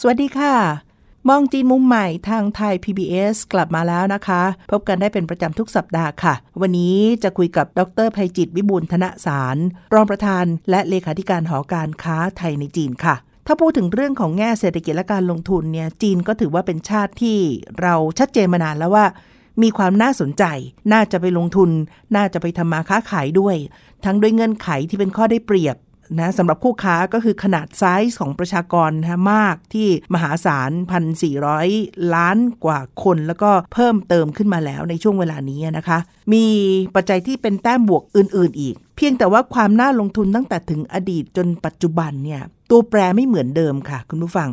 สวัสดีค่ะ มองจีนมุมใหม่ทางไทย PBS กลับมาแล้วนะคะ พบกันได้เป็นประจำทุกสัปดาห์ค่ะ วันนี้จะคุยกับดรภัยจิตวิบูลย์ธนสาร รองประธานและเลขาธิการหอการค้าไทยในจีนค่ะ ถ้าพูดถึงเรื่องของแง่เศรษฐกิจและการลงทุนเนี่ยจีนก็ถือว่าเป็นชาติที่เราชัดเจนมานานแล้วว่ามีความน่าสนใจ น่าจะไปลงทุน น่าจะไปทำมาค้าขายด้วย ทั้งด้วยเงื่อนไขที่เป็นข้อได้เปรียบ นะสำหรับคู่ค้าก็คือขนาดไซส์ของประชากรนะมากที่มหาศาล 1,400 ล้านกว่าคน แล้วก็เพิ่มเติมขึ้นมาแล้วในช่วงเวลานี้นะคะ มีปัจจัยที่เป็นแต้มบวกอื่น ๆ อีก เพียงแต่ว่าความน่าลงทุนตั้งแต่ถึงอดีตจนปัจจุบันเนี่ยตัวแปรไม่เหมือนเดิมค่ะ คุณผู้ฟัง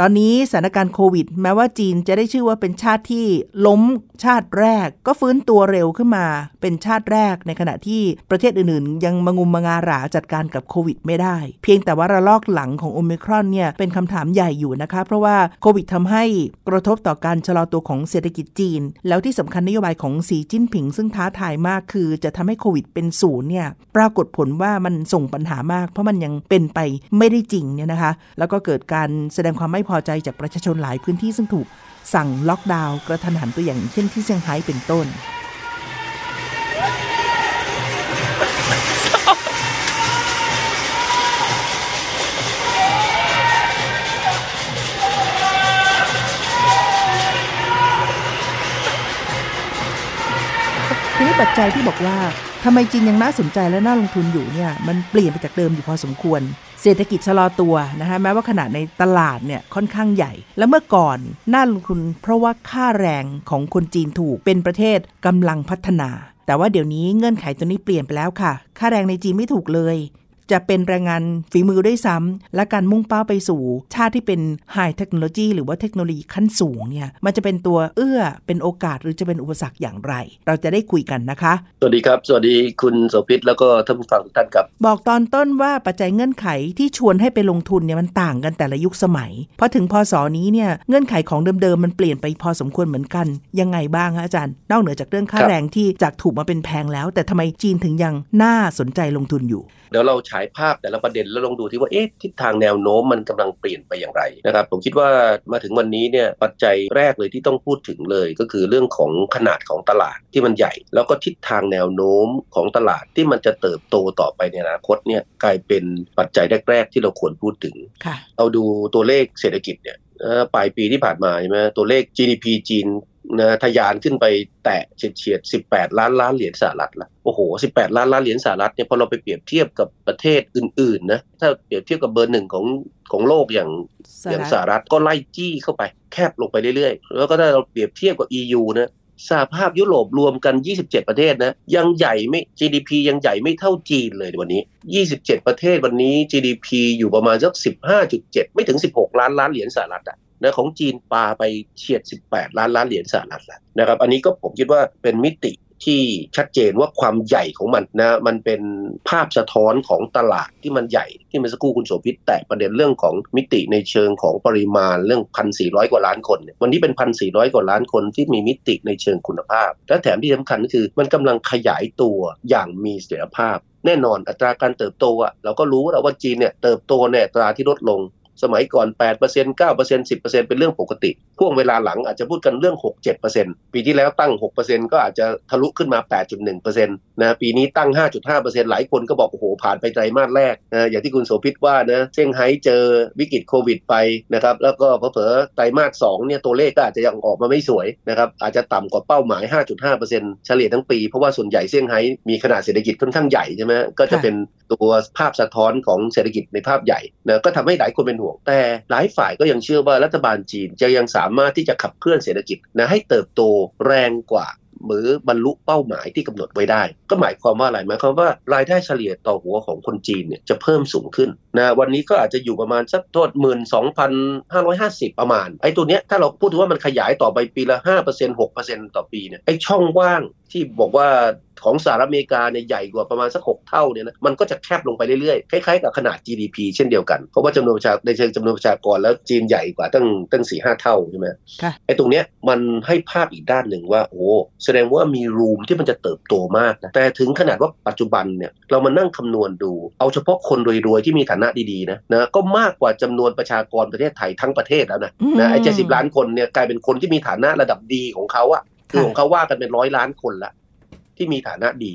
ตอนนี้สถานการณ์โควิด แม้ว่าจีนจะได้ชื่อว่าเป็นชาติที่ล้มชาติแรก ก็ฟื้นตัวเร็วขึ้นมา เป็นชาติแรกในขณะที่ประเทศอื่นๆ ยังมงุมมงาหราจัดการกับโควิดไม่ได้ เพียงแต่ว่าระลอกหลังของโอมิครอนเนี่ยเป็นคำถามใหญ่อยู่นะคะ เพราะว่าโควิดทำให้กระทบต่อการชะลอตัวของเศรษฐกิจจีน แล้วที่สำคัญนโยบายของสีจิ้นผิง ซึ่งท้าทายมากคือ จะทำให้โควิดเป็นศูนย์เนี่ยปรากฏผลว่ามันส่งปัญหามาก เพราะมันยังเป็นไปไม่ได้จริงเนี่ยนะคะ แล้วก็เกิดการแสดงความไม่พอใจจากประชาชนหลายพื้นที่ซึ่งถูกสั่งล็อกดาวน์กระทันหันตัวอย่างเช่นที่เซี่ยงไฮ้เป็นต้น ทีนี้ปัจจัยที่บอกว่าทำไมจีนยังน่าสนใจและน่าลงทุนอยู่เนี่ย มันเปลี่ยนไปจากเดิมอยู่พอสมควร เศรษฐกิจชะลอตัวนะคะแม้ว่าขนาดในตลาดเนี่ยค่อนข้างใหญ่ และเมื่อก่อนน่าลงทุนเพราะว่าค่าแรงของคนจีนถูกเป็นประเทศกำลังพัฒนา แต่ว่าเดี๋ยวนี้เงื่อนไขตัวนี้เปลี่ยนไปแล้วค่ะ ค่าแรงในจีนไม่ถูกเลย จะเป็นแรงงานฝีมือด้วยซ้ำและการมุ่งเป้าไปสู่ ชาติที่เป็นไฮเทคโนโลยีหรือว่าเทคโนโลยีขั้นสูงเนี่ยมันจะเป็นตัวเอื้อเป็นโอกาสหรือจะเป็นอุปสรรคอย่างไร เราจะได้คุยกันนะคะ สวัสดีครับ สวัสดีคุณโสภิตแล้วก็ท่านผู้ฟังทุกท่านครับ บอกตอนต้นว่าปัจจัยเงื่อนไขที่ชวนให้ไปลงทุนเนี่ยมันต่างกันแต่ละยุคสมัยพอถึงพศนี้เนี่ยเงื่อนไขของเดิมๆมันเปลี่ยนไปพอสมควรเหมือนกัน ยังไงบ้างคะอาจารย์ นอกเหนือจากเรื่องค่าครับแรงที่จากถูกมาเป็นแพงแล้ว แต่ทำไมจีนถึงยังน่าสนใจลงทุนอยู่ เดี๋ยวเราฉายภาพแต่ละประเด็นแล้วลองดูที่ว่าเอ๊ะทิศทางแนวโน้มมันกำลังเปลี่ยนไปอย่างไรนะครับผมคิดว่ามาถึงวันนี้เนี่ยปัจจัยแรกเลยที่ต้องพูดถึงเลยก็คือเรื่องของขนาดของตลาดที่มันใหญ่ แล้วก็ทิศทางแนวโน้มของตลาดที่มันจะเติบโตต่อไปในอนาคตเนี่ยกลายเป็นปัจจัยแรก ๆ ที่เราควรพูดถึงค่ะเราดูตัวเลขเศรษฐกิจเนี่ยเอ่อปลายปีที่ผ่านมาใช่ไหมตัวเลข GDP จีน นะทะยานขึ้นไปแตะเฉียดเฉียดๆ18ล้านล้านเหรียญสหรัฐละโอ้โห18ล้านล้านเหรียญสหรัฐเนี่ยพอเราไปเปรียบเทียบกับประเทศอื่นๆนะถ้าเปรียบเทียบกับเบอร์หนึ่งของของโลกอย่างอย่างสหรัฐก็ไล่จี้เข้าไปแคบลงไปเรื่อยๆ แล้วก็ถ้าเราเปรียบเทียบกับ EU นะสหภาพยุโรปรวมกัน 27 ประเทศนะ ยังใหญ่ไม่ GDP ยังใหญ่ไม่เท่าจีนเลยวันนี้ 27 ประเทศวันนี้ GDP อยู่ประมาณสัก 15.7 ไม่ถึง 16 ล้านล้านเหรียญสหรัฐอะ นะของจีนปาไปเฉียด 18 ล้านล้านเหรียญสหรัฐแล้วนะครับ อันนี้ก็ผมคิดว่าเป็นมิติที่ชัดเจนว่าความใหญ่ของมันนะมันเป็นภาพสะท้อนของตลาดที่มันใหญ่ที่มื่อสักครู่คุณโสภิตแตะประเด็นเรื่องของมิติในเชิงของปริมาณเรื่องพันสี่กว่าล้านคนเนี่ยวันนี้เป็นพันสี่กว่าล้านคนที่มีมิติในเชิงคุณภาพ และแถมที่สำคัญก็คือมันกำลังขยายตัวอย่างมีเสถียรภาพแน่นอนอัตราการเติบโตอะเราก็รู้แล้วว่าจีนเนี่ยเติบโตในอัตราที่ลดลง สมัยก่อน 8% 9% 10%เป็นเรื่องปกติพ่วงเวลาหลังอาจจะพูดกันเรื่อง 6-7%ปีที่แล้วตั้ง 6%ก็อาจจะทะลุขึ้นมา 8.1%นะปีนี้ตั้ง 5.5%หลายคนก็บอกโอ้โหผ่านไปไตรมาสแรกนะอย่างที่คุณโสภิตว่านะเซี่ยงไฮ้เจอวิกฤตโควิดไปนะครับแล้วก็เผลอไตรมาส2เนี่ยตัวเลขก็อาจจะยังออกมาไม่สวยนะครับอาจจะต่ำกว่าเป้าหมาย 5.5%เฉลี่ยทั้งปี เพราะว่าส่วนใหญ่เซี่ยงไฮ้มีขนาดเศรษฐกิจค่อนข้างใหญ่ใช่ไหมก็จะเป็นตัวภาพสะท้อนของเศรษฐกิจในภาพใหญ่นะก็ทำให้หลายคนเป็นห่วงแต่หลายฝ่ายก็ยังเชื่อว่ารัฐบาลจีนจะยังสามารถที่จะขับเคลื่อนเศรษฐกิจนะให้เติบโตแรงกว่าหรือบรรลุเป้าหมายที่กำหนดไว้ได้ ก็หมายความว่าอะไรหมายความว่ารายได้เฉลี่ยต่อหัวของคนจีนเนี่ยจะเพิ่มสูงขึ้นนะวันนี้ก็อาจจะอยู่ประมาณสักโทษหมื่นสองพันห้าร้อยห้าสิบประมาณ ไอ้ตัวเนี้ยถ้าเราพูดถึงว่ามันขยายต่อไปปีละห้าเปอร์เซ็นต์หกเปอร์เซ็นต์ต่อปีเนี่ยไอ้ช่องว่างที่บอกว่าของสหรัฐอเมริกาเนี่ยใหญ่กว่าประมาณสักหกเท่าเนี่ยนะมันก็จะแคบลงไปเรื่อยๆ คล้ายๆกับขนาด GDP เช่นเดียวกัน เพราะว่าจำนวนประชาในเชิงจำนวนประชากรแล้วจีนใหญ่กว่าตั้งตั้งสี่ห้าเท่าใช่ไหมค่ะไอ้ตรงเนี้ยมันให้ภาพอีกด้านหนึ่งว่า โอ้แสดงว่ามีรูมที่มันจะเติบโตมากนะแต่ถึงขนาดว่าปัจจุบันเนี่ยเรามานั่งคำนวณดู เอาเฉพาะคนรวยๆที่มีฐานะดีๆนะนะก็มากกว่าจำนวนประชากรประเทศไทยทั้งประเทศแล้วนะอืมนะไอ้เจ็ดสิบล้านคนเนี่ยกลายเป็นคนที่มีฐานะระดับดีของเขาอะคือของเขาว่ากันเป็นร้อยล้านคนละที่มีฐานะดี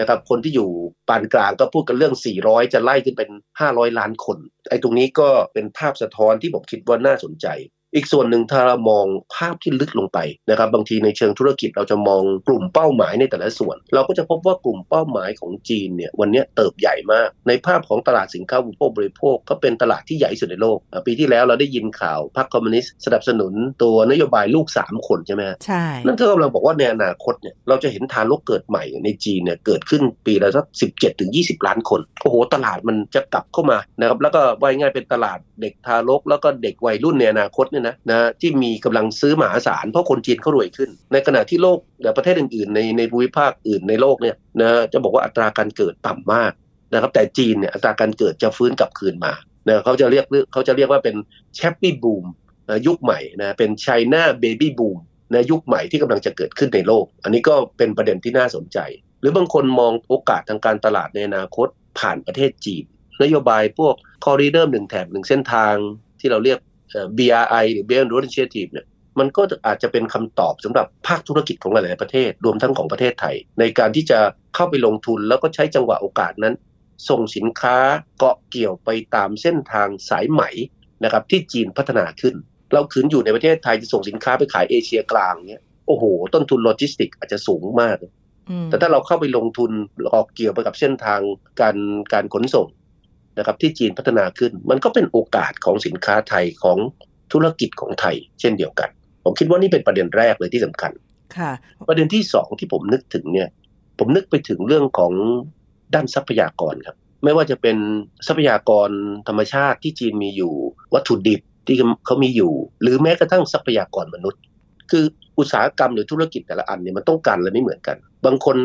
นะครับคนที่อยู่ปานกลางก็พูดกันเรื่อง 400 จะไล่ขึ้นเป็น 500 ล้านคน ไอ้ตรงนี้ก็เป็นภาพสะท้อนที่ผมคิดว่าน่าสนใจ อีกส่วนหนึ่งถ้าเรามองภาพที่ลึกลงไปนะครับบางทีในเชิงธุรกิจเราจะมองกลุ่มเป้าหมายในแต่ละส่วน เราก็จะพบว่ากลุ่มเป้าหมายของจีนเนี่ยวันนี้เติบใหญ่มาก ในภาพของตลาดสินค้าอุปโภคบริโภคก็เป็นตลาดที่ใหญ่ที่สุดในโลกอะปีที่แล้วเราได้ยินข่าวพรรคคอมมิวนิสต์สนับสนุนตัวนโยบายลูกสามคนใช่ไหมฮะใช่นั่นก็กำลังบอกว่าในอนาคตเนี่ยเราจะเห็นทารกเกิดใหม่ในจีนเนี่ยเกิดขึ้นปีละสักสิบเจ็ดถึงยี่สิบล้านคนโอ้โหตลาดมันจะกลับเข้ามานะครับแล้วก็ว่ายง่ายเป็นตลาดเด็กทารกแล้วก็เด็กวัยรุ่นในอนาคตเนี่ยนะนะที่มีกำลังซื้อมหาศาลเพราะคนจีนเขารวยขึ้น ในขณะที่โลกแต่ประเทศอื่นๆ ในในภูมิภาคอื่นในโลกเนี่ยนะจะบอกว่าอัตราการเกิดต่ำมากนะครับแต่จีนเนี่ยอัตราการเกิดจะฟื้นกลับคืนมานะเขาจะเรียกเขาจะเรียกว่าเป็น baby boom ยุคใหม่นะเป็น China baby boom ในยุคใหม่ที่กำลังจะเกิดขึ้นในโลก อันนี้ก็เป็นประเด็นที่น่าสนใจ หรือบางคนมองโอกาสทางการตลาดในอนาคตผ่านประเทศจีนนโยบายพวก corridor หนึ่งแถบหนึ่งเส้นทางที่เราเรียก BRI หรือ Belt and Road Initiative เนี่ยมันก็อาจจะเป็นคำตอบสำหรับภาคธุรกิจของหลาย ๆ ประเทศ รวมทั้งของประเทศไทย ในการที่จะเข้าไปลงทุนแล้วก็ใช้จังหวะโอกาสนั้น ส่งสินค้าเกาะเกี่ยวไปตามเส้นทางสายไหมนะครับที่จีนพัฒนาขึ้น เราขืนอยู่ในประเทศไทยจะส่งสินค้าไปขายเอเชียกลางเนี่ยโอ้โห ต้นทุนโลจิสติกอาจจะสูงมากอืมแต่ถ้าเราเข้าไปลงทุนเกาะเกี่ยวไปกับเส้นทางการการขนส่ง นะครับที่จีนพัฒนาขึ้น มันก็เป็นโอกาสของสินค้าไทยของธุรกิจของไทย เช่นเดียวกัน ผมคิดว่านี่เป็นประเด็นแรกเลยที่สำคัญค่ะ ประเด็นที่สองที่ผมนึกถึงเนี่ย ผมนึกไปถึงเรื่องของด้านทรัพยากรครับ ไม่ว่าจะเป็นทรัพยากรธรรมชาติที่จีนมีอยู่ วัตถุดิบที่เขามีอยู่ หรือแม้กระทั่งทรัพยากรมนุษย์ คืออุตสาหกรรมหรือธุรกิจแต่ละอันเนี่ยมันต้องการอะไรไม่เหมือนกัน บางคน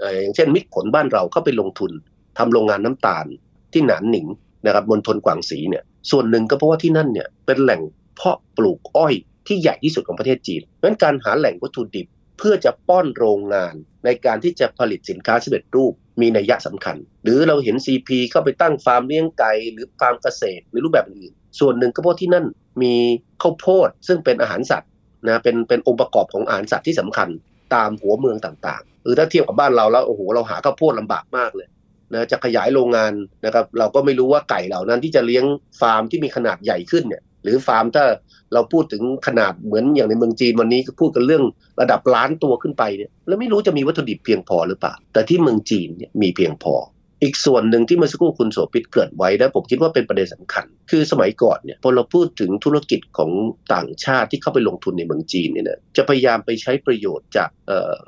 เอ่ออย่างเช่นมิตรผลบ้านเราเข้าไปลงทุนทำโรงงานน้ำตาล ที่หนานหนิงนะครับมณฑลกวางสีเนี่ยส่วนหนึ่งก็เพราะว่าที่นั่นเนี่ยเป็นแหล่งเพาะปลูกอ้อยที่ใหญ่ที่สุดของประเทศจีนเพราะนั้นการหาแหล่งวัตถุดิบเพื่อจะป้อนโรงงานในการที่จะผลิตสินค้าสำเร็จรูปมีนัยยะสำคัญ หรือเราเห็น CP เข้าไปตั้งฟาร์มเลี้ยงไก่หรือฟาร์มเกษตรหรือรูปแบบอื่น ส่วนหนึ่งก็เพราะที่นั่นมีข้าวโพดซึ่งเป็นอาหารสัตว์นะเป็นเป็นองค์ประกอบของอาหารสัตว์ที่สำคัญตามหัวเมืองต่างๆหรือถ้าเทียบกับบ้านเราแล้วโอ้โหเราหาข้าวโพดลำบากมากเลย นะจะขยายโรงงานนะครับเราก็ไม่รู้ว่าไก่เหล่านั้นที่จะเลี้ยงฟาร์มที่มีขนาดใหญ่ขึ้นเนี่ยหรือฟาร์มถ้าเราพูดถึงขนาดเหมือนอย่างในเมืองจีนวันนี้พูดกันเรื่องระดับล้านตัวขึ้นไปเนี่ยแล้วไม่รู้จะมีวัตถุดิบเพียงพอหรือเปล่า แต่ที่เมืองจีนเนี่ยมีเพียงพอ อีกส่วนหนึ่งที่เมื่อสักครู่คุณโสภิตเกิดไว้นะผมคิดว่าเป็นประเด็นสำคัญ คือสมัยก่อนเนี่ยพอเราพูดถึงธุรกิจของต่างชาติที่เข้าไปลงทุนในเมืองจีนเนี่ยนะจะพยายามไปใช้ประโยชน์จาก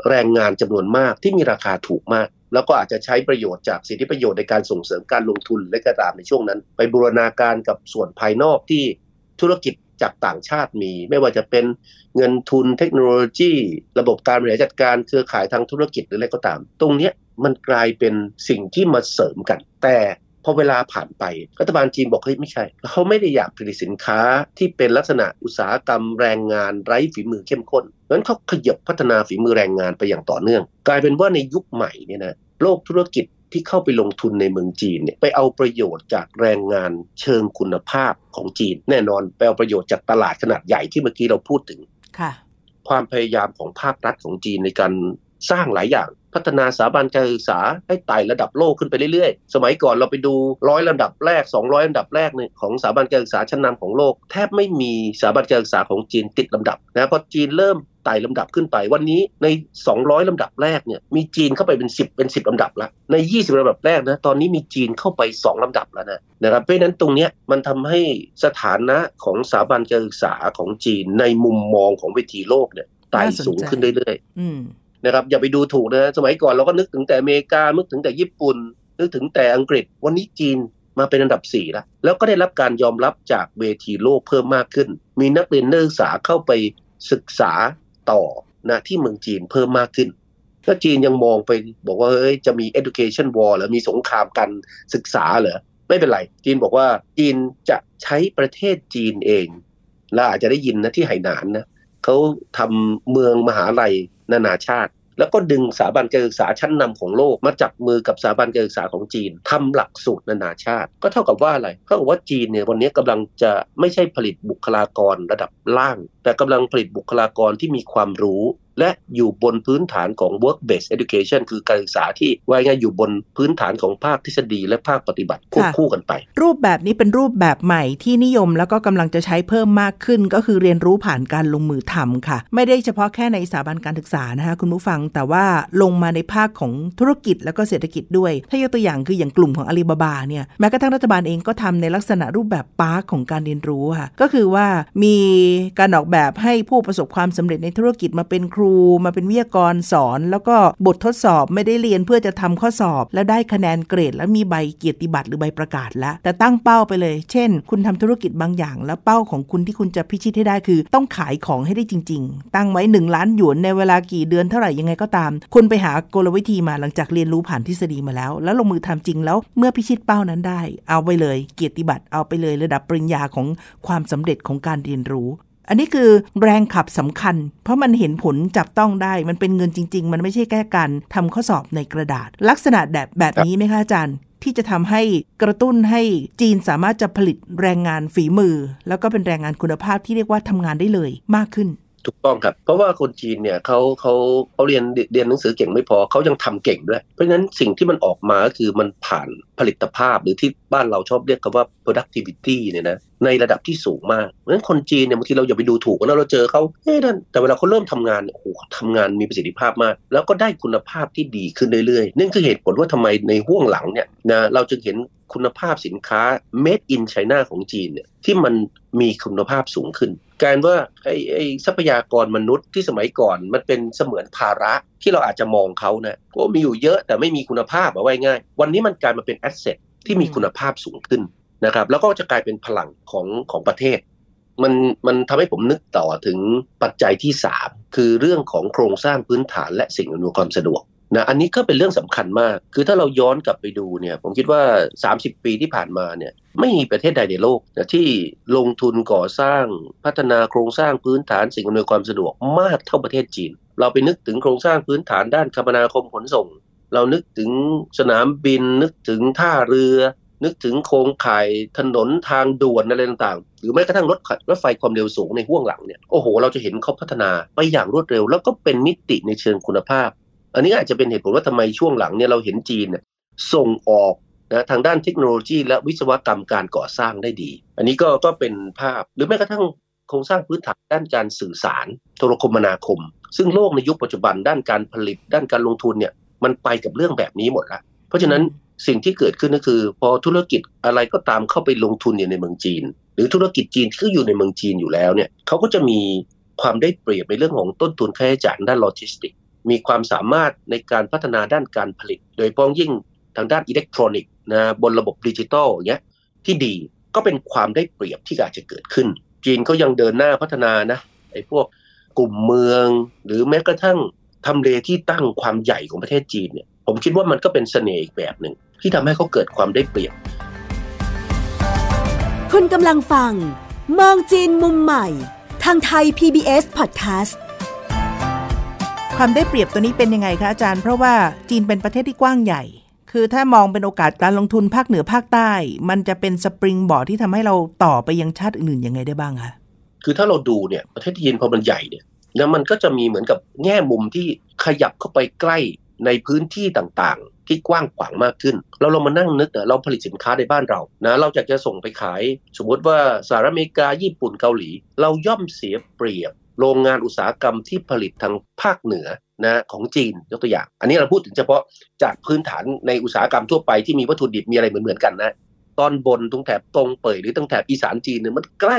แรงงานจำนวนมากที่มีราคาถูกมากแล้วก็อาจจะใช้ประโยชน์จากสิทธิประโยชน์ในการส่งเสริมการลงทุนและก็ตามในช่วงนั้น ไปบูรณาการกับส่วนภายนอกที่ธุรกิจจากต่างชาติมี ไม่ว่าจะเป็นเงินทุนเทคโนโลยี ระบบการบริหารจัดการเครือข่ายทางธุรกิจหรืออะไรก็ตาม ตรงนี้ มันกลายเป็นสิ่งที่มาเสริมกัน แต่พอเวลาผ่านไปรัฐบาลจีนบอกเฮ้ยไม่ใช่เขาไม่ได้อยากผลิตสินค้าที่เป็นลักษณะอุตสาหกรรมแรงงานไร้ฝีมือเข้มข้นเพราะฉะนั้นเขาขยับพัฒนาฝีมือแรงงานไปอย่างต่อเนื่อง กลายเป็นว่าในยุคใหม่เนี่ยนะโลกธุรกิจที่เข้าไปลงทุนในเมืองจีนเนี่ยไปเอาประโยชน์จากแรงงานเชิงคุณภาพของจีน แน่นอนไปเอาประโยชน์จากตลาดขนาดใหญ่ที่เมื่อกี้เราพูดถึงค่ะ ความพยายามของภาครัฐของจีนในการสร้างหลายอย่าง พัฒนาสถาบันการศึกษาให้ไต่ระดับโลกขึ้นไปเรื่อยๆ สมัยก่อนเราไปดูร้อยระดับแรก 200ระดับแรกเนี่ยของสถาบันการศึกษาชั้นนำของโลก แทบไม่มีสถาบันการศึกษาของจีนติดลำดับนะเพอจีนเริ่มไต่ลำดับขึ้นไปวันนี้ใน 200 ลำดับแรกเนี่ยมีจีนเข้าไปเป็น 10 เป็น 10 ลำดับแล้วใน 20 ลำดับแรกนะตอนนี้มีจีนเข้าไป 2 ลำดับแล้วนะนะครับเพราะนั้นตรงเนี้ยมันทำให้สถานะของสถาบันการศึกษาของจีนในมุมมองของเวทีโลกเนี่ยไต่สูงขึ้นเรื่อยๆอื นะครับอย่าไปดูถูกนะสมัยก่อนเราก็นึกถึงแต่อเมริกานึกถึงแต่ญี่ปุ่น นึกถึงแต่อังกฤษ วันนี้จีนมาเป็นอันดับ4แล้วแล้วก็ได้รับการยอมรับจากเวทีโลกเพิ่มมากขึ้น มีนักเรียนนักศึกษาเข้าไปศึกษาต่อนะที่เมืองจีนเพิ่มมากขึ้นถ้าจีนยังมองไปบอกว่าเฮ้ยจะมี education war หรือมีสงครามการศึกษาเหรอไม่เป็นไร จีนบอกว่าจีนจะใช้ประเทศจีนเองและอาจจะได้ยินนะที่ไหหนานนะเขาทำเมืองมหาลัย นานาชาติ แล้วก็ดึงสถาบันการศึกษาชั้นนำของโลกมาจับมือกับสถาบันการศึกษาของจีนทำหลักสูตรนานาชาติ ก็เท่ากับว่าอะไรเท่ากับว่าจีนเนี่ยวันนี้กำลังจะไม่ใช่ผลิตบุคลากรระดับล่าง แต่กำลังผลิตบุคลากรที่มีความรู้ และอยู่บนพื้นฐานของ work based education คือการศึกษาที่ว่าง่ายอยู่บนพื้นฐานของภาคทฤษฎีและภาคปฏิบัติควบคู่กันไป รูปแบบนี้เป็นรูปแบบใหม่ที่นิยมแล้วก็กำลังจะใช้เพิ่มมากขึ้น ก็คือเรียนรู้ผ่านการลงมือทำค่ะ ไม่ได้เฉพาะแค่ในสถาบันการศึกษานะคะคุณผู้ฟังแต่ว่าลงมาในภาคของธุรกิจแล้วก็เศรษฐกิจด้วย ถ้ายกตัวอย่างคืออย่างกลุ่มของอาลีบาบาเนี่ยแม้กระทั่งรัฐบาลเองก็ทำในลักษณะรูปแบบปาร์คของการเรียนรู้ค่ะก็คือว่ามีการออกแบบให้ผู้ประสบความสำเร็จในธุรกิจมาเป็นครู มาเป็นวิทยากรสอน แล้วก็บททดสอบไม่ได้เรียนเพื่อจะทำข้อสอบ แล้วได้คะแนนเกรด แล้วมีใบเกียรติบัตรหรือใบประกาศแล้ว แต่ตั้งเป้าไปเลย เช่น คุณทำธุรกิจบางอย่าง แล้วเป้าของคุณที่คุณจะพิชิตให้ได้คือ ต้องขายของให้ได้จริง ๆ ตั้งไว้ 1 ล้านหยวนในเวลากี่เดือนเท่าไหร่ยังไงก็ตาม คุณไปหากลวิธีมาหลังจากเรียนรู้ผ่านทฤษฎีมาแล้ว แล้วลงมือทำจริงแล้วเมื่อพิชิตเป้านั้นได้ เอาไปเลย เกียรติบัตรเอาไปเลยระดับปริญญาของความสำเร็จของการเรียนรู้ อันนี้คือแรงขับสำคัญ เพราะมันเห็นผลจับต้องได้ มันเป็นเงินจริง ๆ มันไม่ใช่แค่การทำข้อสอบในกระดาษ ลักษณะแบบแบบนี้ไหมคะอาจารย์ ที่จะทำให้กระตุ้นให้จีนสามารถจะผลิตแรงงานฝีมือ แล้วก็เป็นแรงงานคุณภาพที่เรียกว่าทำงานได้เลยมากขึ้นถูกต้องครับ เพราะว่าคนจีนเนี่ยเขาเขาเขาเรียนเรียนหนังสือเก่งไม่พอเขายังทำเก่งด้วย เพราะฉะนั้นสิ่งที่มันออกมาก็คือมันผ่าน ผลิตภาพหรือที่บ้านเราชอบเรียกกันว่า productivity เนี่ยนะในระดับที่สูงมากเพราะฉะนั้นคนจีนเนี่ยบางทีเราอย่าไปดูถูกนะเราเจอเขาเฮ้ยนั่นแต่เวลาเขาเริ่มทำงานโอ้โหทำงานมีประสิทธิภาพมาก แล้วก็ได้คุณภาพที่ดีขึ้นเรื่อยๆนั่นคือเหตุผลว่าทำไมในห่วงหลังเนี่ยนะเราจึงเห็นคุณภาพสินค้า made in China ของจีนเนี่ยที่มันมีคุณภาพสูงขึ้นการว่าไอ้ไอ้ทรัพยากรมนุษย์ที่สมัยก่อนมันเป็นเสมือนภาระที่เราอาจจะมองเขานะก็มีอยู่เยอะแต่ไม่มีคุณภาพเอาไว้ง่าย วันนี้มันกลายมาเป็นสเซทที่มีคุณภาพสูงขึ้นนะครับแล้วก็จะกลายเป็นพลังของของประเทศ มันมันทำให้ผมนึกต่อถึงปัจจัยที่ 3 คือเรื่องของโครงสร้างพื้นฐานและสิ่งอำนวยความสะดวกนะอันนี้ก็เป็นเรื่องสำคัญมาก คือถ้าเราย้อนกลับไปดูเนี่ยผมคิดว่า 30 ปีที่ผ่านมาเนี่ยไม่มีประเทศใดในโลกนะที่ลงทุนก่อสร้างพัฒนาโครงสร้างพื้นฐานสิ่งอำนวยความสะดวกมากเท่าประเทศจีน เราไปนึกถึงโครงสร้างพื้นฐานด้านคมนาคมขนส่ง เรานึกถึงสนามบิน นึกถึงท่าเรือ นึกถึงโครงข่ายถนนทางด่วนอะไรต่างๆ หรือแม้กระทั่งรถรถไฟความเร็วสูงในห่วงหลังเนี่ยโอ้โห เราจะเห็นเขาพัฒนาไปอย่างรวดเร็ว แล้วก็เป็นมิติในเชิงคุณภาพ อันนี้อาจจะเป็นเหตุผลว่าทำไมช่วงหลังเนี่ยเราเห็นจีนเนี่ยส่งออกนะทางด้านเทคโนโลยี และวิศวกรรมการก่อสร้างได้ดี อันนี้ก็ก็เป็นภาพหรือแม้กระทั่งโครงสร้างพื้นฐานด้านการสื่อสารโทรคมนาคม ซึ่งโลกในยุคปัจจุบันด้านการผลิตด้านการลงทุนเนี่ย มันไปกับเรื่องแบบนี้หมดแล้วเพราะฉะนั้นสิ่งที่เกิดขึ้นก็คือ พอธุรกิจอะไรก็ตามเข้าไปลงทุนอยู่ในเมืองจีน หรือธุรกิจจีนที่อยู่ในเมืองจีนอยู่แล้วเนี่ยเขาก็จะมีความได้เปรียบในเรื่องของต้นทุนค่าใช้จ่ายด้านโลจิสติก มีความสามารถในการพัฒนาด้านการผลิต โดยเฉพาะอย่างยิ่งทางด้านอิเล็กทรอนิกส์นะบนระบบดิจิตอลอย่างเงี้ยที่ดีก็เป็นความได้เปรียบที่อาจจะเกิดขึ้น จีนก็ยังเดินหน้าพัฒนานะไอ้พวกกลุ่มเมือง หรือแม้กระทั่ง ทำเลที่ตั้งความใหญ่ของประเทศจีนเนี่ยผมคิดว่ามันก็เป็นเสน่ห์อีกแบบหนึ่งที่ทำให้เขาเกิดความได้เปรียบ คุณกำลังฟัง มองจีนมุมใหม่ ทางไทย PBS Podcast ความได้เปรียบตัวนี้เป็นยังไงคะอาจารย์ เพราะว่าจีนเป็นประเทศที่กว้างใหญ่ คือถ้ามองเป็นโอกาสการลงทุนภาคเหนือภาคใต้ มันจะเป็นสปริงบอร์ดที่ทำให้เราต่อไปยังชาติอื่นๆยังไงได้บ้างคะคือถ้าเราดูเนี่ยประเทศจีนพอมันใหญ่เนี่ย แล้วมันก็จะมีเหมือนกับแง่มุมที่ขยับเข้าไปใกล้ในพื้นที่ต่างๆ ที่กว้างขวางมากขึ้น เราลองมานั่งนึกเราผลิตสินค้าในบ้านเรานะเราอยากจะส่งไปขาย สมมติว่าสหรัฐอเมริกาญี่ปุ่นเกาหลี เราย่อมเสียเปรียบ โรงงานอุตสาหกรรมที่ผลิตทางภาคเหนือนะของจีนยกตัวอย่าง อันนี้เราพูดถึงเฉพาะจากพื้นฐานในอุตสาหกรรมทั่วไปที่มีวัตถุดิบมีอะไรเหมือนๆกันนะตอนบนตรงแถบตงเป่ยหรือตรงแถบอีสานจีนเนี่ยมันใกล้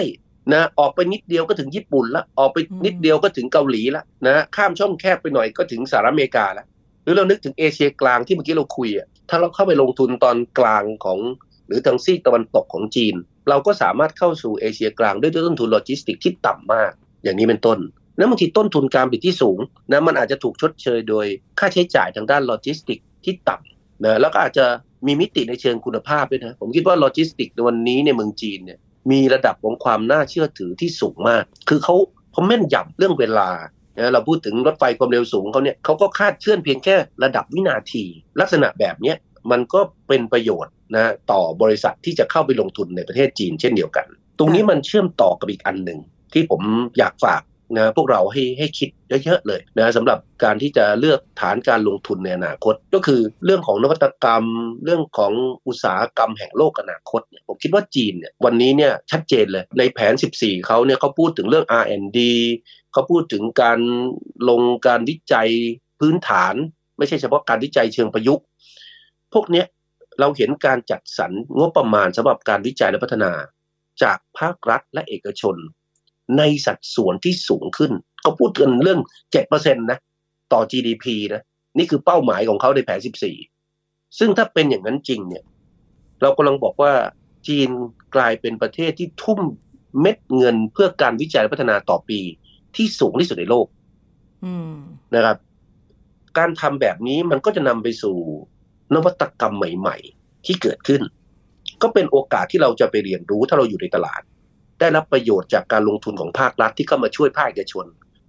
นะออกไปนิดเดียวก็ถึงญี่ปุ่นละออกไปนิดเดียวก็ถึงเกาหลีละนะข้ามช่องแคบไปหน่อยก็ถึงสหรัฐอเมริกาละหรือเรานึกถึงเอเชียกลางที่เมื่อกี้เราคุยอะถ้าเราเข้าไปลงทุนตอนกลางของ หรือทางซีกตะวันตกของจีน เราก็สามารถเข้าสู่เอเชียกลางด้วยต้นทุนโลจิสติกที่ต่ำมาก อย่างนี้เป็นต้นแล้วบางทีต้นทุนการผลิตที่สูงนะมันอาจจะถูกชดเชยโดยค่าใช้จ่ายทางด้านโลจิสติกที่ต่ำนะแล้วก็อาจจะมีมิติในเชิงคุณภาพด้วยนะผมคิดว่าโลจิสติกในวันนี้ในเมืองจีนเนี่ย มีระดับของความน่าเชื่อถือที่สูงมาก คือเขาเขาแม่นยำเรื่องเวลานะเราพูดถึงรถไฟความเร็วสูงเขาเนี่ยเขาก็คลาดเคลื่อนเพียงแค่ระดับวินาที ลักษณะแบบนี้มันก็เป็นประโยชน์นะต่อบริษัทที่จะเข้าไปลงทุนในประเทศจีนเช่นเดียวกัน ตรงนี้มันเชื่อมต่อกับอีกอันหนึ่งที่ผมอยากฝาก นะพวกเราให้ให้คิดเยอะๆเลยนะสำหรับการที่จะเลือกฐานการลงทุนในอนาคต ก็คือเรื่องของนวัตกรรม เรื่องของอุตสาหกรรมแห่งโลกอนาคตเนี่ยผมคิดว่าจีนเนี่ยวันนี้เนี่ยชัดเจนเลยในแผน 14เขาเนี่ยเขาพูดถึงเรื่อง R&D เขาพูดถึงการลงการวิจัยพื้นฐาน ไม่ใช่เฉพาะการวิจัยเชิงประยุกต์ พวกเนี้ยเราเห็นการจัดสรรงบประมาณสำหรับการวิจัยและพัฒนา จากภาครัฐและเอกชน ในสัดส่วนที่สูงขึ้นก็พูดกันเรื่อง7%นะต่อ GDP นะนี่คือเป้าหมายของเขาในแผน14ซึ่งถ้าเป็นอย่างนั้นจริงเนี่ย เรากำลังบอกว่าจีนกลายเป็นประเทศที่ทุ่มเม็ดเงินเพื่อการวิจัยและพัฒนาต่อปีที่สูงที่สุดในโลกนะครับ การทำแบบนี้มันก็จะนำไปสู่นวัตกรรมใหม่ ๆ ที่เกิดขึ้น ก็เป็นโอกาสที่เราจะไปเรียนรู้ถ้าเราอยู่ในตลาด ได้รับประโยชน์จากการลงทุนของภาครัฐที่เข้ามาช่วยภาคเอกชน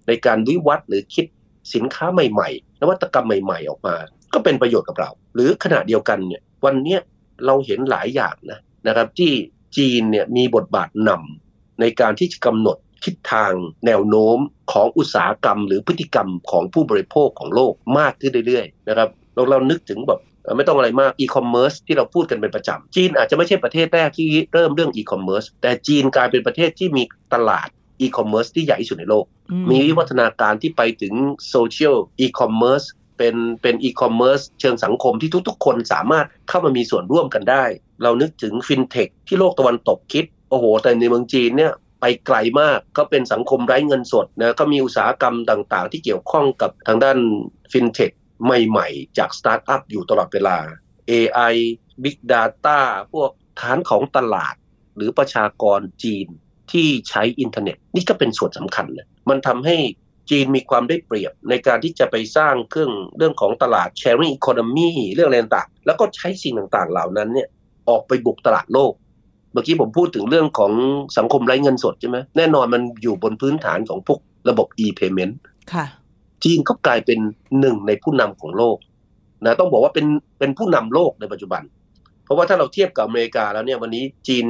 ในการวิวัฒน์หรือคิดสินค้าใหม่ๆ นวัตกรรมใหม่ๆ ออกมา ก็เป็นประโยชน์กับเรา หรือขณะเดียวกันเนี่ยวันนี้เราเห็นหลายอย่างนะนะครับที่จีนเนี่ยมีบทบาทนำในการที่จะกำหนดทิศทางแนวโน้มของอุตสาหกรรม หรือพฤติกรรมของผู้บริโภคของโลกมากขึ้นเรื่อยๆนะครับเราเรานึกถึงแบบ ไม่ต้องอะไรมากอีคอมเมิร์ซที่เราพูดกันเป็นประจำจีนอาจจะไม่ใช่ประเทศแรกที่เริ่มเรื่องอีคอมเมิร์ซแต่จีนกลายเป็นประเทศที่มีตลาดอีคอมเมิร์ซที่ใหญ่ที่สุดในโลก มีวิวัฒนาการที่ไปถึงโซเชียลอีคอมเมิร์ซเป็นเป็นอีคอมเมิร์ซเชิงสังคมที่ทุกๆ คนสามารถเข้ามามีส่วนร่วมกันได้ เรานึกถึงฟินเทคที่โลกตะวันตกคิด โอ้โห แต่ในเมืองจีนเนี่ยไปไกลมากก็เป็นสังคมไร้เงินสดนะก็มีอุตสาหกรรมต่างๆ ที่เกี่ยวข้องกับทางด้านฟินเทค ใหม่ๆ จากสตาร์ทอัพอยู่ตลอดเวลา AI Big Data พวกฐานของตลาด หรือประชากรจีนที่ใช้อินเทอร์เน็ต นี่ก็เป็นส่วนสำคัญเลยมันทำให้จีนมีความได้เปรียบในการที่จะไปสร้างเครื่องเรื่องของตลาด sharing economy เรื่องอะไรต่างๆ แล้วก็ใช้สิ่งต่างๆ เหล่านั้นเนี่ยออกไปบุกตลาดโลก เมื่อกี้ผมพูดถึงเรื่องของสังคมไร้เงินสดใช่ไหมแน่นอนมันอยู่บนพื้นฐานของพวกระบบ e-payment ค่ะ จีนก็กลายเป็นหนึ่งในผู้นำของโลกนะต้องบอกว่าเป็นเป็นผู้นำโลกในปัจจุบัน เพราะว่าถ้าเราเทียบกับอเมริกาแล้วเนี่ยวันนี้จีน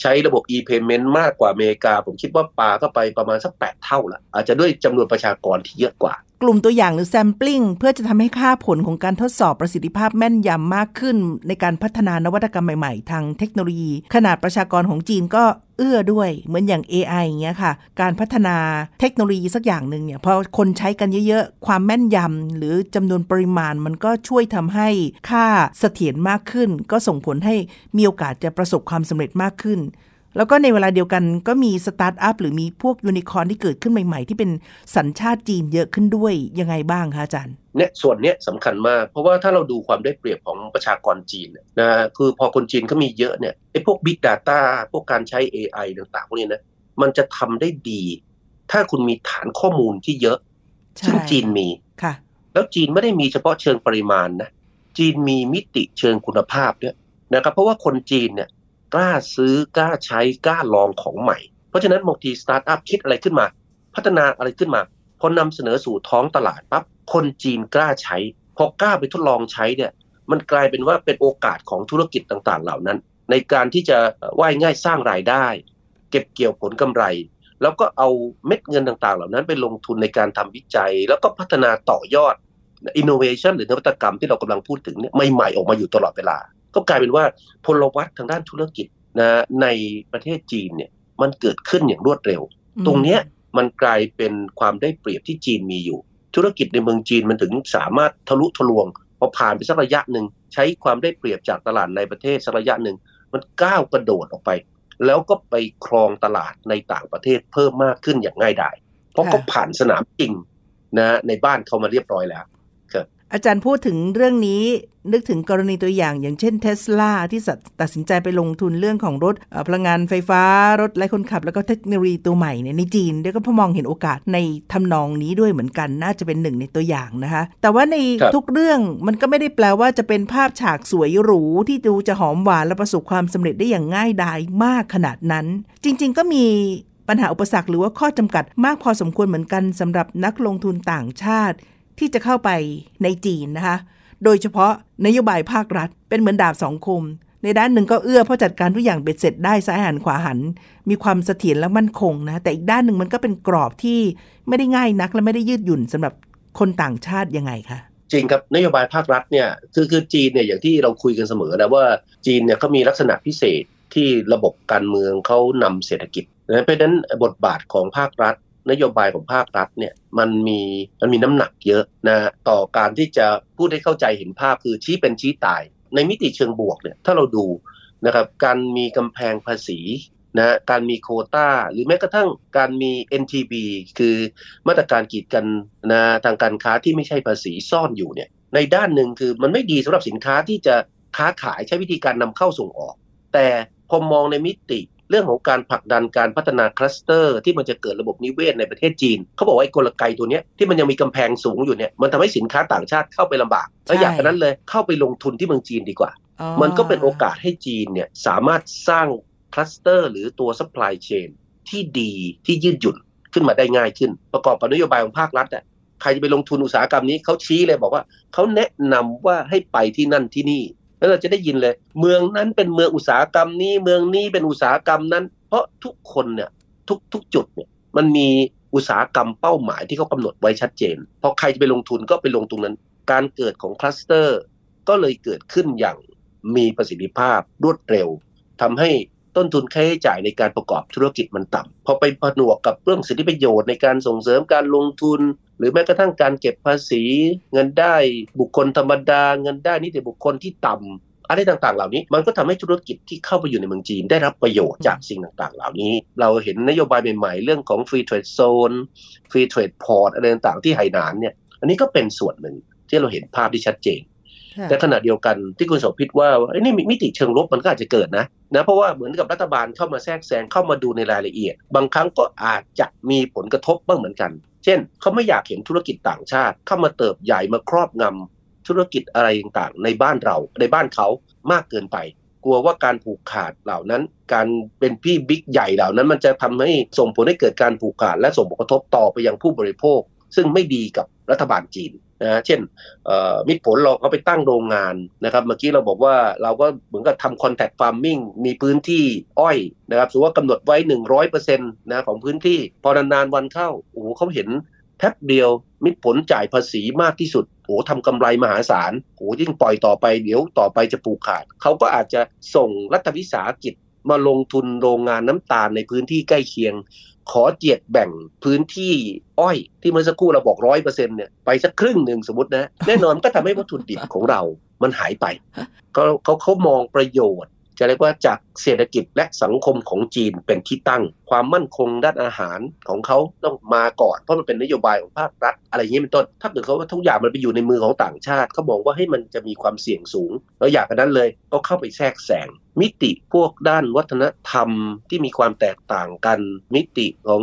ใช้ระบบ e-payment มากกว่าอเมริกา ผมคิดว่าปาก็ไปประมาณสักแปดเท่าละอาจจะด้วยจำนวนประชากรที่เยอะกว่า กลุ่มตัวอย่างหรือแซมปลิ้งเพื่อจะทำให้ค่าผลของการทดสอบประสิทธิภาพแม่นยำมากขึ้น ในการพัฒนานวัตกรรมใหม่ๆ ทางเทคโนโลยี ขนาดประชากรของจีนก็เอื้อด้วยเหมือนอย่าง AI อย่างเงี้ยค่ะ การพัฒนาเทคโนโลยีสักอย่างหนึ่งเนี่ยพอคนใช้กันเยอะๆ ความแม่นยำหรือจำนวนปริมาณมันก็ช่วยทำให้ค่าเสถียรมากขึ้น ก็ส่งผลให้มีโอกาสจะประสบความสำเร็จมากขึ้น แล้วก็ในเวลาเดียวกันก็มีสตาร์ทอัพหรือมีพวกยูนิคอร์นที่เกิดขึ้นใหม่ๆ ที่เป็นสัญชาติจีนเยอะขึ้นด้วยยังไงบ้างคะอาจารย์เนี่ยส่วนเนี้ยสำคัญมาก เพราะว่าถ้าเราดูความได้เปรียบของประชากรจีนนะคือพอคนจีนเขามีเยอะเนี่ยไอ้พวก Big Data พวกการใช้ AI ต่างๆพวกนี้นะมันจะทำได้ดี ถ้าคุณมีฐานข้อมูลที่เยอะ ซึ่งจีนมีค่ะ แล้วจีนไม่ได้มีเฉพาะเชิงปริมาณนะจีนมีมิติเชิงคุณภาพด้วยนะครับเพราะว่าคนจีนเนี่ย กล้าซื้อกล้าใช้กล้าลองของใหม่ เพราะฉะนั้นบางทีสตาร์ทอัพคิดอะไรขึ้นมา พัฒนาอะไรขึ้นมาพอนำเสนอสู่ท้องตลาดปั๊บคนจีนกล้าใช้พอกล้าไปทดลองใช้เนี่ยมันกลายเป็นว่าเป็นโอกาสของธุรกิจต่างๆ เหล่านั้น ในการที่จะว่ายง่ายสร้างรายได้ เก็บเกี่ยวผลกำไร แล้วก็เอาเม็ดเงินต่างๆ เหล่านั้นไปลงทุนในการทำวิจัย แล้วก็พัฒนาต่อยอด innovation หรือนวัตกรรมที่เรากำลังพูดถึงเนี่ยใหม่ๆ ออกมาอยู่ตลอดเวลา ก็กลายเป็นว่าพลวัตทางด้านธุรกิจนะในประเทศจีนเนี่ยมันเกิดขึ้นอย่างรวดเร็ว ตรงเนี้ยมันกลายเป็นความได้เปรียบที่จีนมีอยู่ ธุรกิจในเมืองจีนมันถึงสามารถทะลุทะลวงพอผ่านไปสักระยะหนึ่งใช้ความได้เปรียบจากตลาดในประเทศสักระยะหนึ่งมันก้าวกระโดดออกไป แล้วก็ไปครองตลาดในต่างประเทศเพิ่มมากขึ้นอย่างง่ายดายเพราะเขาผ่านสนามจริงนะในบ้านเขามาเรียบร้อยแล้ว อาจารย์พูดถึงเรื่องนี้นึกถึงกรณีตัวอย่าง อย่างเช่นเทสลาที่ตัดสินใจไปลงทุนเรื่องของรถพลังงานไฟฟ้า รถไร้คนขับ แล้วก็เทคโนโลยีตัวใหม่เนี่ยในจีนเดี๋ยวก็พมองเห็นโอกาสในทำนองนี้ด้วยเหมือนกัน น่าจะเป็นหนึ่งในตัวอย่างนะคะ แต่ว่าในทุกเรื่องมันก็ไม่ได้แปลว่าจะเป็นภาพฉากสวยหรูที่ดูจะหอมหวานและประสบความสำเร็จได้อย่างง่ายดายมากขนาดนั้น จริง ๆ ก็มีปัญหาอุปสรรคหรือว่าข้อจำกัดมากพอสมควรเหมือนกันสำหรับนักลงทุนต่างชาติ ที่จะเข้าไปในจีนนะคะ โดยเฉพาะนโยบายภาครัฐ เป็นเหมือนดาบสองคม ในด้านหนึ่งก็เอื้อเพราะจัดการทุกอย่างเบ็ดเสร็จได้ซ้ายหันขวาหัน มีความเสถียรและมั่นคงนะ แต่อีกด้านหนึ่งมันก็เป็นกรอบที่ไม่ได้ง่ายนักและไม่ได้ยืดหยุ่นสำหรับคนต่างชาติยังไงคะจริงครับนโยบายภาครัฐเนี่ยคือคือจีนเนี่ยอย่างที่เราคุยกันเสมอนะว่าจีนเนี่ยเขามีลักษณะพิเศษที่ระบบการเมืองเขานำเศรษฐกิจเพราะฉะนั้นบทบาทของภาครัฐ นโยบายของภาครัฐเนี่ยมันมีมันมีน้ำหนักเยอะนะต่อการที่จะพูดให้เข้าใจเห็นภาพคือชี้เป็นชี้ตาย ในมิติเชิงบวกเนี่ยถ้าเราดูนะครับการมีกำแพงภาษีนะการมีโคตาหรือแม้กระทั่งการมี NTB คือมาตรการกีดกันนะทางการค้าที่ไม่ใช่ภาษีซ่อนอยู่เนี่ยในด้านหนึ่งคือมันไม่ดีสำหรับสินค้าที่จะค้าขายใช้วิธีการนำเข้าส่งออก แต่พอมองในมิติ เรื่องของการผลักดันการพัฒนาคลัสเตอร์ ที่มันจะเกิดระบบนิเวศในประเทศจีน เขาบอกว่าไอ้กลไกตัวนี้ที่มันยังมีกำแพงสูงอยู่เนี่ยมันทำให้สินค้าต่างชาติเข้าไปลำบากแล้วอย่างนั้นเลยเข้าไปลงทุนที่เมืองจีนดีกว่า มันก็เป็นโอกาสให้จีนเนี่ยสามารถสร้างคลัสเตอร์หรือตัวซัพพลายเชนที่ดีที่ยืดหยุ่นขึ้นมาได้ง่ายขึ้น ประกอบกับนโยบายของภาครัฐอะใครจะไปลงทุนอุตสาหกรรมนี้เขาชี้เลยบอกว่าเขาแนะนำว่าให้ไปที่นั่นที่นี่ แล้วเราจะได้ยินเลย เมืองนั้นเป็นเมืองอุตสาหกรรมนี้เมืองนี้เป็นอุตสาหกรรมนั้น เพราะทุกคนเนี่ยทุกทุกจุดเนี่ยมันมีอุตสาหกรรมเป้าหมายที่เขากำหนดไว้ชัดเจนพอใครจะไปลงทุนก็ไปลงตรงนั้น การเกิดของคลัสเตอร์ ก็เลยเกิดขึ้นอย่างมีประสิทธิภาพรวดเร็วทำให้ ต้นทุนค่าใช้จ่ายในการประกอบธุรกิจมันต่ำพอไปผนวกกับเรื่องสิทธิประโยชน์ในการส่งเสริมการลงทุน หรือแม้กระทั่งการเก็บภาษี เงินได้บุคคลธรรมดา เงินได้นิติบุคคลที่ต่ำอะไรต่างๆ เหล่านี้มันก็ทำให้ธุรกิจที่เข้าไปอยู่ในเมืองจีนได้รับประโยชน์จากสิ่งต่างๆ เหล่านี้ เราเห็นนโยบายใหม่ๆ เรื่องของ Free Trade Zone Free Trade Port อะไรต่างๆ ที่ไหหนานเนี่ย อันนี้ก็เป็นส่วนหนึ่งที่เราเห็นภาพที่ชัดเจน แต่ขณะเดียวกันที่คุณสมพิษว่าไอ้นี่มิติเชิงลบมันก็อาจจะเกิดนะนะเพราะว่าเหมือนกับรัฐบาลเข้ามาแทรกแซงเข้ามาดูในรายละเอียด บางครั้งก็อาจจะมีผลกระทบบ้างเหมือนกัน เช่นเขาไม่อยากเห็นธุรกิจต่างชาติ เข้ามาเติบใหญ่มาครอบงำธุรกิจอะไรต่างๆ ในบ้านเราในบ้านเขามากเกินไป กลัวว่าการผูกขาดเหล่านั้น การเป็นพี่บิ๊กใหญ่เหล่านั้น มันจะทำให้ส่งผลให้เกิดการผูกขาดและส่งผลกระทบต่อไปยังผู้บริโภค ซึ่งไม่ดีกับรัฐบาลจีน นะเช่นมิตรผลเราเขาไปตั้งโรงงานนะครับเมื่อกี้เราบอกว่าเราก็เหมือนกับทำ contract farming มีพื้นที่อ้อยนะครับสมมติว่ากำหนดไว้ 100%นะของพื้นที่พอนานๆวันเข้าโอ้โหเขาเห็นแป๊บเดียวมิตรผลจ่ายภาษีมากที่สุดโอ้ทำกำไรมหาศาลโอ้ยิ่งปล่อยต่อไปเดี๋ยวต่อไปจะผูกขาดเขาก็อาจจะส่งรัฐวิสาหกิจมาลงทุนโรงงานน้ำตาลในพื้นที่ใกล้เคียง ขอเจียดแบ่งพื้นที่อ้อยที่เมื่อสักครู่เราบอกร้อยเปอร์เซ็นต์เนี่ยไปสักครึ่งหนึ่งสมมตินะ แน่นอนก็ทำให้วัตถุดิบของเรามันหายไปเขาเขาเขามองประโยชน์ จะเรียกว่าจากเศรษฐกิจและสังคมของจีนเป็นที่ตั้ง ความมั่นคงด้านอาหารของเขาต้องมาก่อน เพราะมันเป็นนโยบายของภาครัฐ อะไรอย่างนี้เป็นต้น ถ้าเกิดเขาว่าทุกอย่างมันไปอยู่ในมือของต่างชาติเขาบอกว่าให้มันจะมีความเสี่ยงสูง แล้วอยากกันนั้นเลยก็เข้าไปแทรกแซงมิติพวกด้านวัฒนธรรมที่มีความแตกต่างกัน มิติของ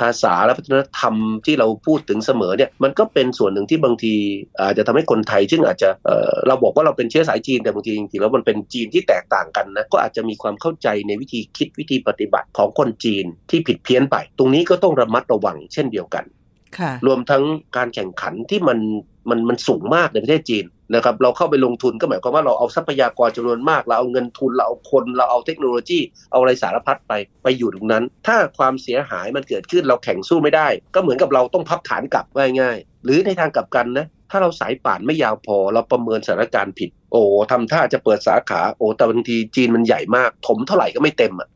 ภาษาและวัฒนธรรมที่เราพูดถึงเสมอเนี่ยมันก็เป็นส่วนหนึ่งที่บางทีอาจจะทำให้คนไทยซึ่งอาจจะเเราบอกว่าเราเป็นเชื้อสายจีนแต่บางทีจริงๆแล้วมันเป็นจีนที่แตกต่างกันนะก็อาจจะมีความเข้าใจในวิธีคิดวิธีปฏิบัติของคนจีนที่ผิดเพี้ยนไป ตรงนี้ก็ต้องระมัดระวังเช่นเดียวกันรวมทั้งการแข่งขันที่มันมันมันสูงมากในประเทศจีนนะครับ เราเข้าไปลงทุนก็หมายความว่าเราเอาทรัพยากรจำนวนมาก เราเอาเงินทุนเราเอาคนเราเอาเทคโนโลยี เอาอะไรสารพัดไปไปอยู่ตรงนั้น ถ้าความเสียหายมันเกิดขึ้นเราแข่งสู้ไม่ได้ ก็เหมือนกับเราต้องพับฐานกลับง่ายๆหรือในทางกลับกันนะถ้าเราสายป่านไม่ยาวพอ เราประเมินสถานการณ์ผิด โอ้ทำท่าจะเปิดสาขาโอ้แต่บางทีจีนมันใหญ่มาก ถมเท่าไหร่ก็ไม่เต็มอะ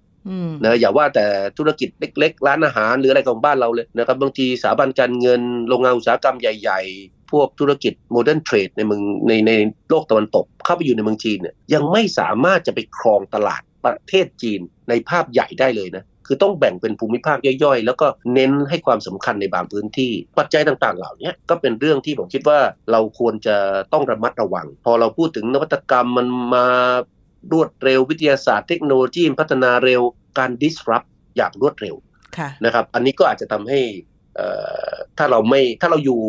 นะอย่าว่าแต่ธุรกิจเล็ก ๆ ร้านอาหารหรืออะไรของบ้านเราเลยนะครับบางทีสถาบันการเงินโรงงานอุตสาหกรรมใหญ่ ๆ พวกธุรกิจโมเดิร์นเทรดในเมืองในในโลกตะวันตก เข้าไปอยู่ในเมืองจีนเนี่ยยังไม่สามารถจะไปครองตลาดประเทศจีนในภาพใหญ่ได้เลยนะคือต้องแบ่งเป็นภูมิภาคย่อยๆ แล้วก็เน้นให้ความสำคัญในบางพื้นที่ ปัจจัยต่างๆ เหล่านี้ก็เป็นเรื่องที่ผมคิดว่าเราควรจะต้องระมัดระวัง พอเราพูดถึงนวัตกรรมมันมา รวดเร็ววิทยาศาสตร์เทคโนโลยีพัฒนาเร็วการ disrupt อย่างรวดเร็วค่ะนะครับ อันนี้ก็อาจจะทำให้เอ่อถ้าเราไม่ถ้าเราอยู่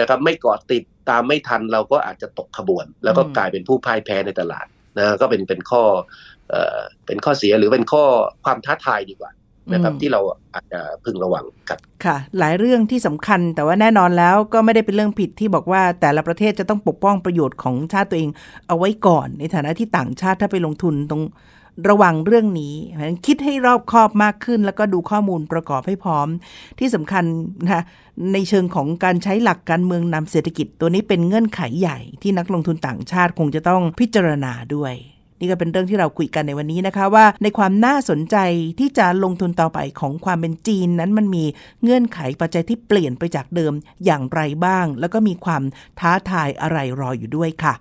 นะครับไม่เกาะติดตามไม่ทันเราก็อาจจะตกขบวน แล้วก็อืมกลายเป็นผู้พ่ายแพ้ในตลาดนะก็เป็นเป็นข้อเอ่อเป็นข้อเสียหรือเป็นข้อความท้าทายดีกว่า นะครับอืมที่เราอาจจะพึงระวังครับค่ะ หลายเรื่องที่สำคัญแต่ว่าแน่นอนแล้วก็ไม่ได้เป็นเรื่องผิดที่บอกว่าแต่ละประเทศจะต้องปกป้องประโยชน์ของชาติตัวเองเอาไว้ก่อน ในฐานะที่ต่างชาติถ้าไปลงทุนตรงระวังเรื่องนี้เพราะฉะนั้นคิดให้รอบคอบมากขึ้น แล้วก็ดูข้อมูลประกอบให้พร้อม ที่สำคัญนะคะในเชิงของการใช้หลักการเมืองนำเศรษฐกิจตัวนี้เป็นเงื่อนไขใหญ่ที่นักลงทุนต่างชาติคงจะต้องพิจารณาด้วย นี่ก็เป็นเรื่องที่เราคุยกันในวันนี้นะคะว่า ในความน่าสนใจที่จะลงทุนต่อไปของความเป็นจีนนั้นมันมีเงื่อนไขปัจจัยที่เปลี่ยนไปจากเดิมอย่างไรบ้าง แล้วก็มีความท้าทายอะไรรออยู่ด้วยค่ะ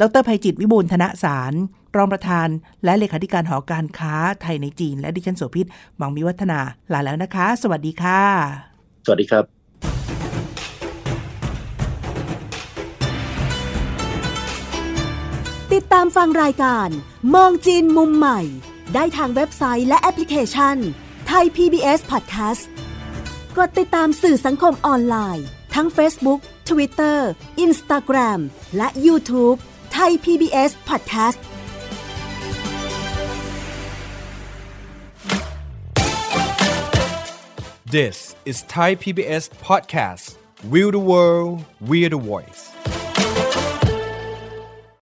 ดรภัยจิตวิบูลย์ธนสาร รองประธาน และเลขาธิการหอการค้าไทยในจีน และดิฉันโสภิตบางมิวัฒนาลาแล้วนะคะ สวัสดีค่ะ สวัสดีครับ ติดตามฟังรายการ มองจีนมุมใหม่ ได้ทางเว็บไซต์และแอปพลิเคชันไทย PBS Podcast กดติดตามสื่อสังคมออนไลน์ ทั้ง Facebook Twitter Instagram และ YouTube ไทย PBS Podcast This is Thai PBS Podcast. We the world, we the voice.